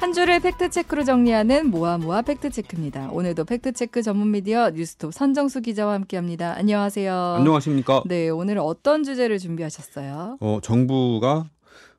한 주를 팩트체크로 정리하는 모아모아 팩트체크입니다. 오늘도 팩트체크 전문 미디어 뉴스톱 선정수 기자와 함께합니다. 안녕하세요. 안녕하십니까? 네, 오늘 어떤 주제를 준비하셨어요? 어, 정부가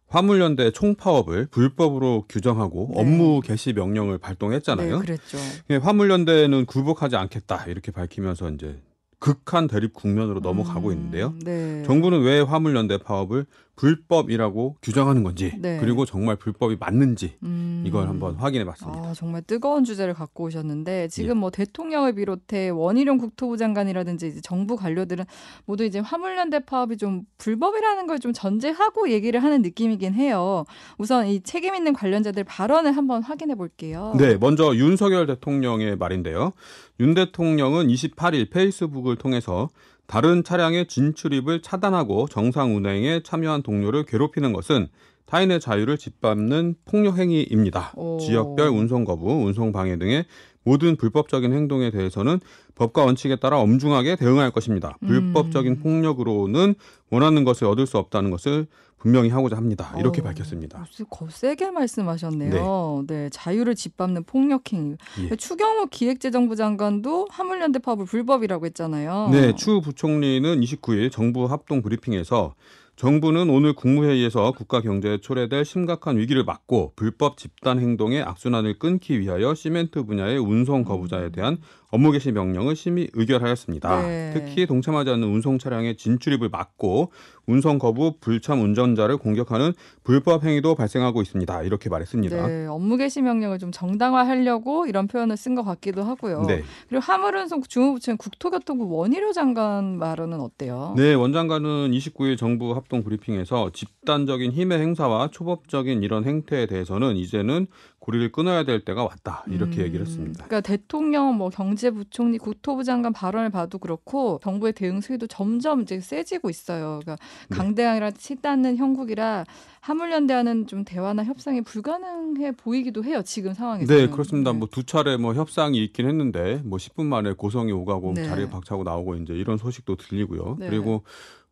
화물연대 총파업을 불법으로 규정하고 네. 업무 개시 명령을 발동했잖아요. 네, 그랬죠. 예, 화물연대는 굴복하지 않겠다 이렇게 밝히면서 이제 극한 대립 국면으로 넘어가고 음, 있는데요. 네. 정부는 왜 화물연대 파업을 불법이라고 규정하는 건지 네. 그리고 정말 불법이 맞는지 음. 이걸 한번 확인해 봤습니다. 아, 정말 뜨거운 주제를 갖고 오셨는데 지금 예. 뭐 대통령을 비롯해 원희룡 국토부 장관이라든지 이제 정부 관료들은 모두 이제 화물연대 파업이 좀 불법이라는 걸 좀 전제하고 얘기를 하는 느낌이긴 해요. 우선 이 책임 있는 관련자들 발언을 한번 확인해 볼게요. 네, 먼저 윤석열 대통령의 말인데요. 윤 대통령은 28일 페이스북을 통해서 다른 차량의 진출입을 차단하고 정상 운행에 참여한 동료를 괴롭히는 것은 타인의 자유를 짓밟는 폭력 행위입니다. 오. 지역별 운송 거부, 운송 방해 등의 모든 불법적인 행동에 대해서는 법과 원칙에 따라 엄중하게 대응할 것입니다. 음. 불법적인 폭력으로는 원하는 것을 얻을 수 없다는 것을 분명히 하고자 합니다. 이렇게 어, 밝혔습니다. 무슨 거 세게 말씀하셨네요. 네. 자유를 짓밟는 폭력행. 예. 추경호 기획재정부 장관도 화물연대 파업을 불법이라고 했잖아요. 네, 추 부총리는 29일 정부 합동 브리핑에서 정부는 오늘 국무회의에서 국가 경제에 초래될 심각한 위기를 막고 불법 집단 행동의 악순환을 끊기 위하여 시멘트 분야의 운송 거부자에 대한 업무 개시 명령을 심의 의결하였습니다. 네. 특히 동참하지 않는 운송 차량의 진출입을 막고 운송 거부 불참 운전자를 공격하는 불법 행위도 발생하고 있습니다. 이렇게 말했습니다. 네, 업무 개시 명령을 좀 정당화하려고 이런 표현을 쓴 것 같기도 하고요. 네. 그리고 화물운송 주무부처인 국토교통부 원희룡 장관 발언은 어때요? 네, 원 장관은 29일 정부 합동 브리핑에서 집단적인 힘의 행사와 초법적인 이런 행태에 대해서는 이제는 고리를 끊어야 될 때가 왔다. 이렇게 음, 얘기를 했습니다. 그러니까 대통령, 뭐 경제 부총리, 국토부 장관 발언을 봐도 그렇고 정부의 대응 수위도 점점 이제 세지고 있어요. 그러니까 네. 강대강이랑 치닫는 형국이라 화물연대와는 좀 대화나 협상이 불가능해 보이기도 해요. 지금 상황에서. 네, 그렇습니다. 뭐두 차례 뭐 협상이 있긴 했는데 뭐 10분 만에 고성이 오가고 네. 자리에 박차고 나오고 이제 이런 소식도 들리고요. 네. 그리고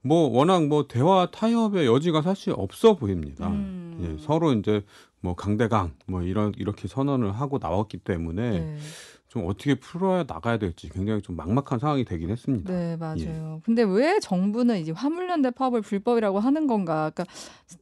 뭐 워낙 뭐 대화 타협의 여지가 사실 없어 보입니다. 음. 예, 서로 이제 뭐 강대강 뭐 이런 이렇게 선언을 하고 나왔기 때문에 네. 좀 어떻게 풀어야 나가야 될지 굉장히 좀 막막한 상황이 되긴 했습니다. 네, 예. 맞아요. 근데 왜 정부는 이제 화물연대 파업을 불법이라고 하는 건가? 그러니까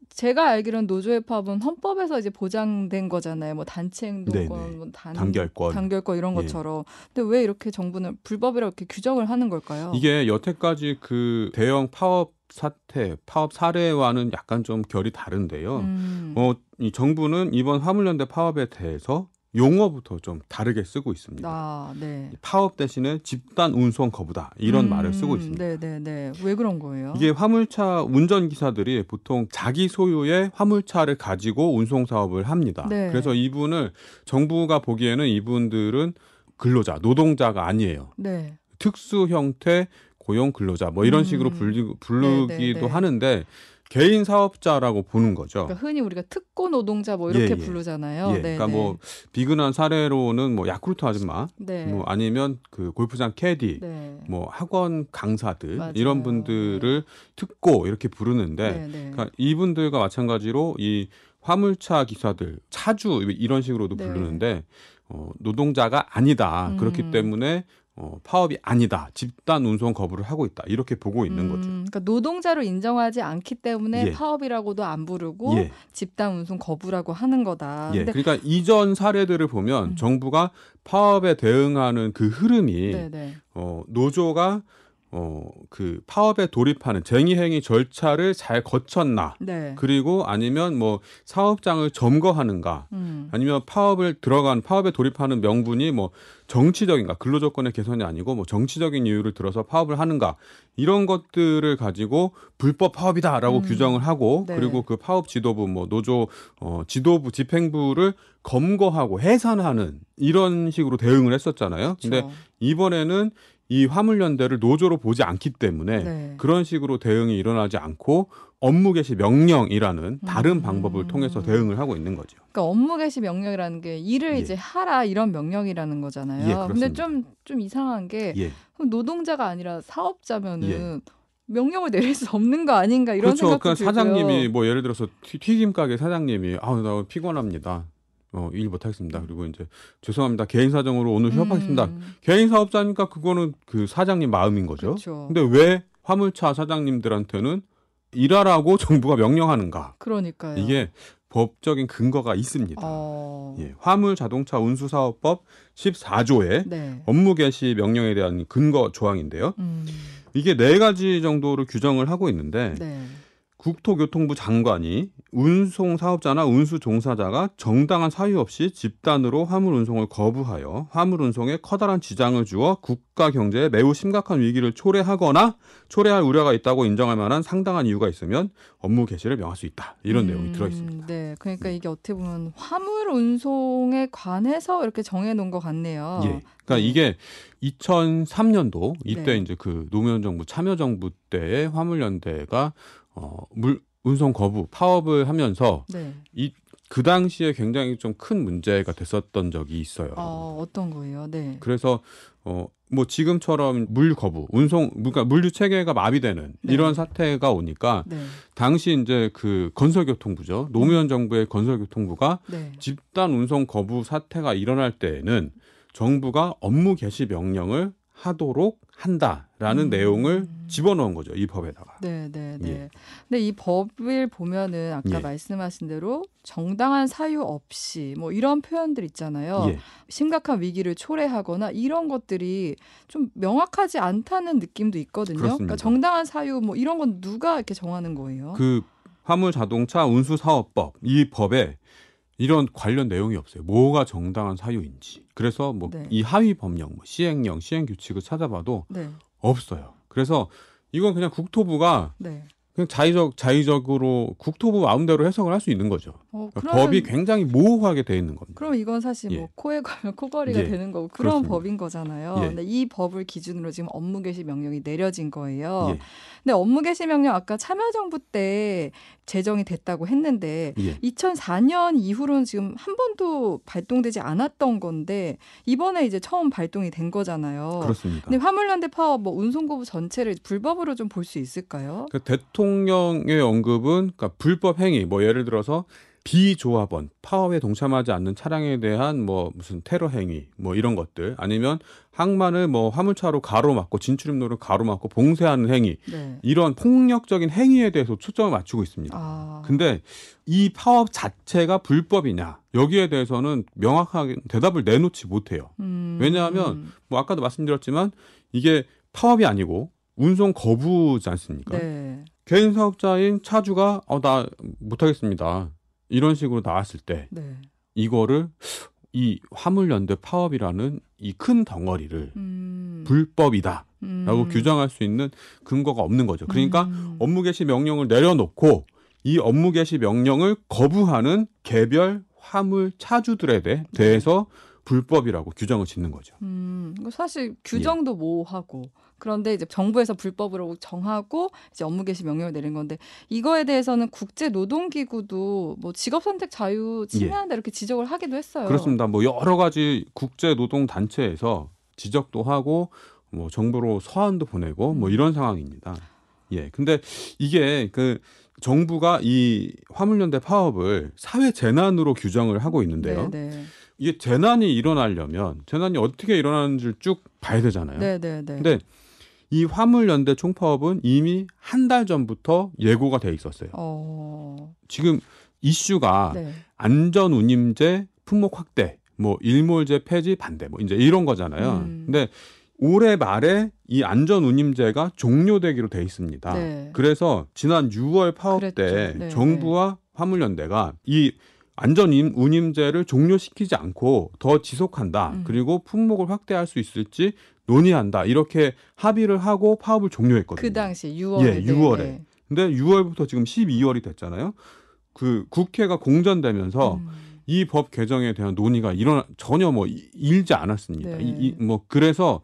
제가 알기로는 노조의 파업은 헌법에서 이제 보장된 거잖아요. 뭐 단체 행동권. 뭐 단, 단결권. 단결권 이런 예. 것처럼. 근데 왜 이렇게 정부는 불법이라고 이렇게 규정을 하는 걸까요? 이게 여태까지 그 대형 파업 사태, 파업 사례와는 약간 좀 결이 다른데요. 음. 어, 이 정부는 이번 화물연대 파업에 대해서 용어부터 좀 다르게 쓰고 있습니다. 아, 네. 파업 대신에 집단 운송 거부다 이런 음, 말을 쓰고 있습니다. 네, 네, 네. 왜 그런 거예요? 이게 화물차 운전 기사들이 보통 자기 소유의 화물차를 가지고 운송 사업을 합니다. 네. 그래서 이분을 정부가 보기에는 이분들은 근로자, 노동자가 아니에요. 네. 특수 형태 고용 근로자 뭐 이런 음. 식으로 불리, 네, 부르기도 네, 네. 하는데 개인 사업자라고 보는 거죠. 그러니까 흔히 우리가 특고 노동자 뭐 이렇게 예, 예. 부르잖아요. 예, 네, 그러니까 네. 뭐 비근한 사례로는 뭐 야쿠르트 아줌마, 네. 뭐 아니면 그 골프장 캐디, 네. 뭐 학원 강사들 맞아요. 이런 분들을 특고 이렇게 부르는데, 네, 네. 그러니까 이분들과 마찬가지로 이 화물차 기사들 차주 이런 식으로도 네. 부르는데 어, 노동자가 아니다. 음. 그렇기 때문에 어, 파업이 아니다. 집단 운송 거부를 하고 있다. 이렇게 보고 있는 거죠. 음, 그러니까 노동자로 인정하지 않기 때문에 예. 파업이라고도 안 부르고 예. 집단 운송 거부라고 하는 거다. 예, 그러니까 이전 사례들을 보면 음. 정부가 파업에 대응하는 그 흐름이 네네. 어, 노조가 어, 그 파업에 돌입하는 쟁의행위 절차를 잘 거쳤나 네. 그리고 아니면 뭐 사업장을 점거하는가 음. 아니면 파업을 들어간 파업에 돌입하는 명분이 뭐 정치적인가 근로조건의 개선이 아니고 뭐 정치적인 이유를 들어서 파업을 하는가 이런 것들을 가지고 불법 파업이다라고 음. 규정을 하고 네. 그리고 그 파업 지도부 뭐 노조 어 지도부 집행부를 검거하고 해산하는 이런 식으로 대응을 했었잖아요. 근데 그렇죠. 이번에는 이 화물연대를 노조로 보지 않기 때문에 네. 그런 식으로 대응이 일어나지 않고 업무 개시 명령이라는 다른 음. 방법을 통해서 대응을 하고 있는 거죠. 그러니까 업무 개시 명령이라는 게 일을 예. 이제 하라 이런 명령이라는 거잖아요. 예, 근데 그렇습니다. 좀좀 이상한 게 예. 노동자가 아니라 사업자면은 예. 명령을 내릴 수 없는 거 아닌가 이런 그렇죠. 생각도 그러니까 들고요. 사장님이 뭐 예를 들어서 튀- 튀김 가게 사장님이 아우 나 피곤합니다. 어, 일 못하겠습니다. 그리고 이제 죄송합니다. 개인 사정으로 오늘 휴업하겠습니다. 음, 개인 사업자니까 그거는 그 사장님 마음인 거죠. 그렇죠. 근데 왜 화물차 사장님들한테는 일하라고 정부가 명령하는가? 그러니까요. 이게 법적인 근거가 있습니다. 어, 예, 화물 자동차 운수 사업법 14조의 네. 업무 개시 명령에 대한 근거 조항인데요. 음, 이게 네 가지 정도로 규정을 하고 있는데 네. 국토교통부 장관이 운송 사업자나 운수 종사자가 정당한 사유 없이 집단으로 화물 운송을 거부하여 화물 운송에 커다란 지장을 주어 국가 경제에 매우 심각한 위기를 초래하거나 초래할 우려가 있다고 인정할 만한 상당한 이유가 있으면 업무 개시를 명할 수 있다. 이런 음, 내용이 들어 있습니다. 네. 그러니까 이게 어떻게 보면 화물 운송에 관해서 이렇게 정해 놓은 것 같네요. 예. 그러니까 네. 이게 2003년도 이때 네. 이제 그 노무현 정부 참여 정부 때에 화물연대가 어, 물 운송 거부 파업을 하면서 네. 그 당시에 굉장히 좀 큰 문제가 됐었던 적이 있어요. 어, 어떤 거예요? 네. 그래서 어 뭐 지금처럼 물 거부, 운송 그러니까 물류 체계가 마비되는 네. 이런 사태가 오니까 네. 당시 이제 그 건설교통부죠. 노무현 정부의 건설교통부가 네. 집단 운송 거부 사태가 일어날 때에는 정부가 업무 개시 명령을 하도록 한다라는 음. 내용을 집어넣은 거죠. 이 법에다가. 네, 네, 네. 예. 근데 이 법을 보면은 아까 예. 말씀하신 대로 정당한 사유 없이 뭐 이런 표현들 있잖아요. 예. 심각한 위기를 초래하거나 이런 것들이 좀 명확하지 않다는 느낌도 있거든요. 그렇습니다. 러니까 정당한 사유 뭐 이런 건 누가 이렇게 정하는 거예요? 그 화물 자동차 운수 사업법 이 법에 이런 관련 내용이 없어요. 뭐가 정당한 사유인지. 그래서 뭐 네. 이 하위 법령, 뭐 시행령, 시행 규칙을 찾아봐도 네, 없어요. 그래서 이건 그냥 국토부가 네. 그냥 자의적 자의적으로 국토부 마음대로 해석을 할 수 있는 거죠. 어, 그러니까 그러면, 법이 굉장히 모호하게 돼 있는 겁니다. 그럼 이건 사실 뭐 예. 코에 걸면 코걸이가 예. 되는 거고 그런 그렇습니다. 법인 거잖아요. 예. 근데 이 법을 기준으로 지금 업무 개시 명령이 내려진 거예요. 예. 근데 업무 개시 명령 아까 참여정부 때 제정이 됐다고 했는데 예. 2004년 이후로는 지금 한 번도 발동되지 않았던 건데 이번에 이제 처음 발동이 된 거잖아요. 그렇습니다. 근데 화물연대 파업 뭐 운송거부 전체를 불법으로 좀 볼 수 있을까요? 그 대통령의 언급은 그러니까 불법 행위 뭐 예를 들어서 비조합원 파업에 동참하지 않는 차량에 대한 뭐 무슨 테러 행위 뭐 이런 것들 아니면 항만을 뭐 화물차로 가로막고 진출입로를 가로막고 봉쇄하는 행위 네. 이런 폭력적인 행위에 대해서 초점을 맞추고 있습니다. 아. 근데 이 파업 자체가 불법이냐 여기에 대해서는 명확하게 대답을 내놓지 못해요. 음. 왜냐하면 뭐 아까도 말씀드렸지만 이게 파업이 아니고 운송 거부지 않습니까? 네. 개인 사업자인 차주가 어 나 못하겠습니다 이런 식으로 나왔을 때 네. 이거를 이 화물연대 파업이라는 이 큰 덩어리를 음. 불법이다라고 음. 규정할 수 있는 근거가 없는 거죠. 그러니까 음. 업무 개시 명령을 내려놓고 이 업무 개시 명령을 거부하는 개별 화물 차주들에 대- 대해서 불법이라고 규정을 짓는 거죠. 음, 사실 예. 규정도 모호하고 그런데 이제 정부에서 불법으로 정하고 이제 업무 개시 명령을 내린 건데 이거에 대해서는 국제 노동 기구도 뭐 직업 선택 자유 침해한다 이렇게 지적을 하기도 했어요. 예. 그렇습니다. 뭐 여러 가지 국제 노동 단체에서 지적도 하고 뭐 정부로 서한도 보내고 뭐 음. 이런 상황입니다. 예. 근데 이게 그 정부가 이 화물연대 파업을 사회 재난으로 규정을 하고 있는데요. 네, 네. 이게 재난이 일어나려면 재난이 어떻게 일어나는지를 쭉 봐야 되잖아요. 네, 네, 네. 근데 이 화물연대 총파업은 이미 한 달 전부터 예고가 돼 있었어요. 어. 지금 이슈가 네. 안전 운임제 품목 확대, 뭐 일몰제 폐지 반대, 뭐 이제 이런 거잖아요. 음. 근데 올해 말에 이 안전 운임제가 종료되기로 돼 있습니다. 네. 그래서 지난 6월 파업 때 그랬죠. 네, 정부와 화물연대가 이 안전 운- 운임제를 종료시키지 않고 더 지속한다. 음. 그리고 품목을 확대할 수 있을지 논의한다. 이렇게 합의를 하고 파업을 종료했거든요. 그 당시 6월에 예, 6월에. 근데 6월부터 지금 12월이 됐잖아요. 그 국회가 공전되면서 음. 이법 개정에 대한 논의가 일어나 전혀 뭐 이- 일지 않았습니다. 네. 이, 이- 뭐 그래서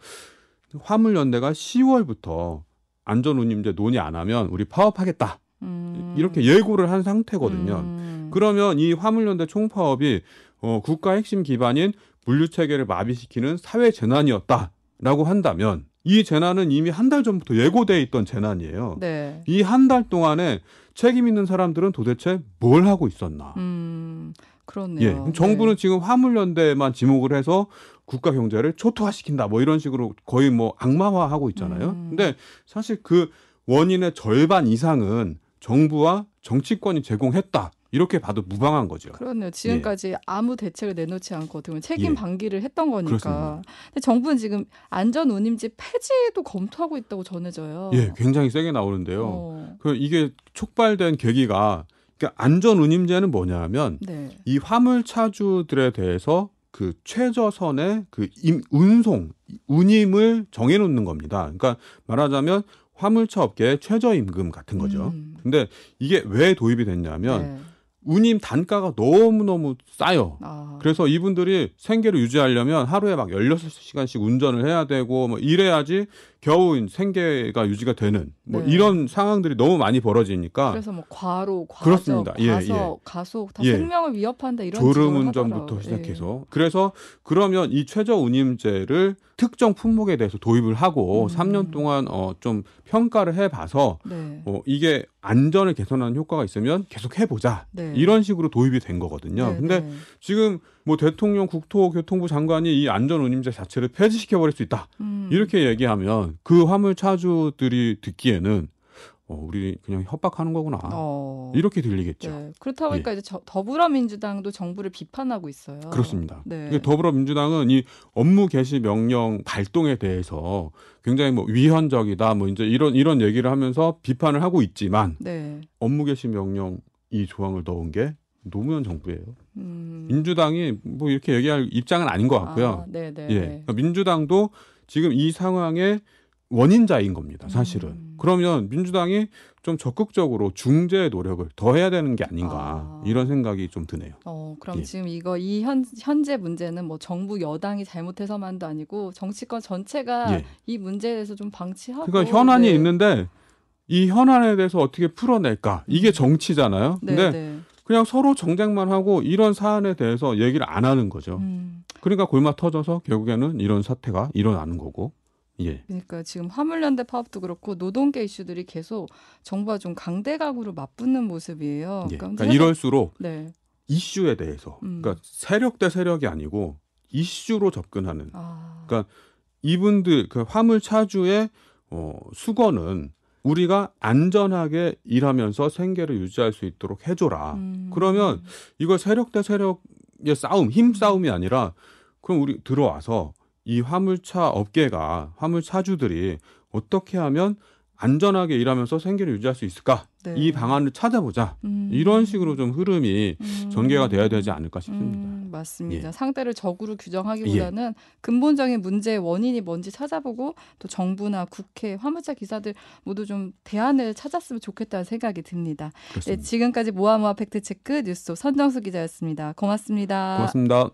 화물연대가 10월부터 안전운임제 논의 안 하면 우리 파업하겠다 음. 이렇게 예고를 한 상태거든요. 음. 그러면 이 화물연대 총파업이 어, 국가 핵심 기반인 물류 체계를 마비시키는 사회 재난이었다라고 한다면 이 재난은 이미 한 달 전부터 예고돼 있던 재난이에요. 네. 이한 달 동안에 책임 있는 사람들은 도대체 뭘 하고 있었나? 음. 그렇네요. 예. 정부는 지금 화물연대만 지목을 해서 국가 경제를 초토화시킨다. 뭐 이런 식으로 거의 뭐 악마화하고 있잖아요. 음. 근데 사실 그 원인의 절반 이상은 정부와 정치권이 제공했다. 이렇게 봐도 무방한 거죠. 네. 그렇네요. 지금까지 아무 대책을 내놓지 않고 어떻게 보면 책임 예. 방기를 했던 거니까. 그렇습니다. 근데 정부는 지금 안전 운임제 폐지도 검토하고 있다고 전해져요. 예, 굉장히 세게 나오는데요. 어. 그 이게 촉발된 계기가 그러니까 안전 운임제는 뭐냐면 네. 이 화물 차주들에 대해서 그 최저선의 그 임, 운송 운임을 정해놓는 겁니다. 그러니까 말하자면 화물차 업계의 최저임금 같은 거죠. 음. 근데 이게 왜 도입이 됐냐면 네. 운임 단가가 너무너무 싸요. 아. 그래서 이분들이 생계를 유지하려면 하루에 막 16시간씩 운전을 해야 되고 뭐 이래야지 겨우 생계가 유지가 되는 뭐 네. 이런 상황들이 너무 많이 벌어지니까 그래서 뭐 과로, 과적, 그렇습니다. 예, 과속, 가속 다 예. 생명을 위협한다 이런 졸음 지적을 운전부터 하더라고요. 예. 시작해서 그래서 그러면 이 최저 운임제를 특정 품목에 대해서 도입을 하고 음. 3년 동안 어 좀 평가를 해봐서 예. 네. 어 이게 안전을 개선하는 효과가 있으면 계속 해보자 네. 이런 식으로 도입이 된 거거든요. 네, 근데 네. 지금 뭐 대통령 국토교통부 장관이 이 안전 운임제 자체를 폐지시켜 버릴 수 있다 음. 이렇게 얘기하면 그 화물 차주들이 듣기에는 어 우리 그냥 협박하는 거구나 어. 이렇게 들리겠죠. 네. 그렇다 보니까 이제 저, 더불어민주당도 정부를 비판하고 있어요. 그렇습니다. 네. 더불어민주당은 이 업무 개시 명령 발동에 대해서 굉장히 뭐 위헌적이다, 뭐 이제 이런 이런 얘기를 하면서 비판을 하고 있지만 네. 업무 개시 명령 이 조항을 넣은 게 노무현 정부예요. 음. 민주당이 뭐 이렇게 얘기할 입장은 아닌 것 같고요. 아, 네, 네. 예, 네. 그러니까 민주당도 지금 이 상황의 원인자인 겁니다. 사실은. 음. 그러면 민주당이 좀 적극적으로 중재의 노력을 더 해야 되는 게 아닌가 아. 이런 생각이 좀 드네요. 어, 그럼 예. 지금 이거 이 현, 현재 문제는 뭐 정부 여당이 잘못해서만도 아니고 정치권 전체가 예. 이 문제에 대해서 좀 방치하고 그러니까 현안이 네. 있는데 이 현안에 대해서 어떻게 풀어낼까 이게 정치잖아요. 네, 근데 네. 그냥 서로 정쟁만 하고 이런 사안에 대해서 얘기를 안 하는 거죠. 음, 그러니까 골마 터져서 결국에는 이런 사태가 일어나는 거고. 예. 그러니까 지금 화물연대 파업도 그렇고 노동계 이슈들이 계속 정부와 좀 강대강으로 맞붙는 모습이에요. 예. 그러니까 그러니까 이럴수록 네. 이슈에 대해서 음. 그러니까 세력 대 세력이 아니고 이슈로 접근하는 아, 그러니까 이분들 그 화물 차주의 어, 수거는 우리가 안전하게 일하면서 생계를 유지할 수 있도록 해줘라. 음. 그러면 이거 세력 대 세력의 싸움, 힘 싸움이 아니라 그럼 우리 들어와서 이 화물차 업계가 화물 차주들이 어떻게 하면 안전하게 일하면서 생계를 유지할 수 있을까? 네. 이 방안을 찾아보자. 음. 이런 식으로 좀 흐름이 음. 전개가 돼야 되지 않을까 싶습니다. 음, 맞습니다. 예. 상대를 적으로 규정하기보다는 근본적인 문제의 원인이 뭔지 찾아보고 또 정부나 국회, 화물차 기사들 모두 좀 대안을 찾았으면 좋겠다는 생각이 듭니다. 네, 그렇습니다. 지금까지 모아모아 팩트체크 뉴스 선정수 기자였습니다. 고맙습니다. 고맙습니다.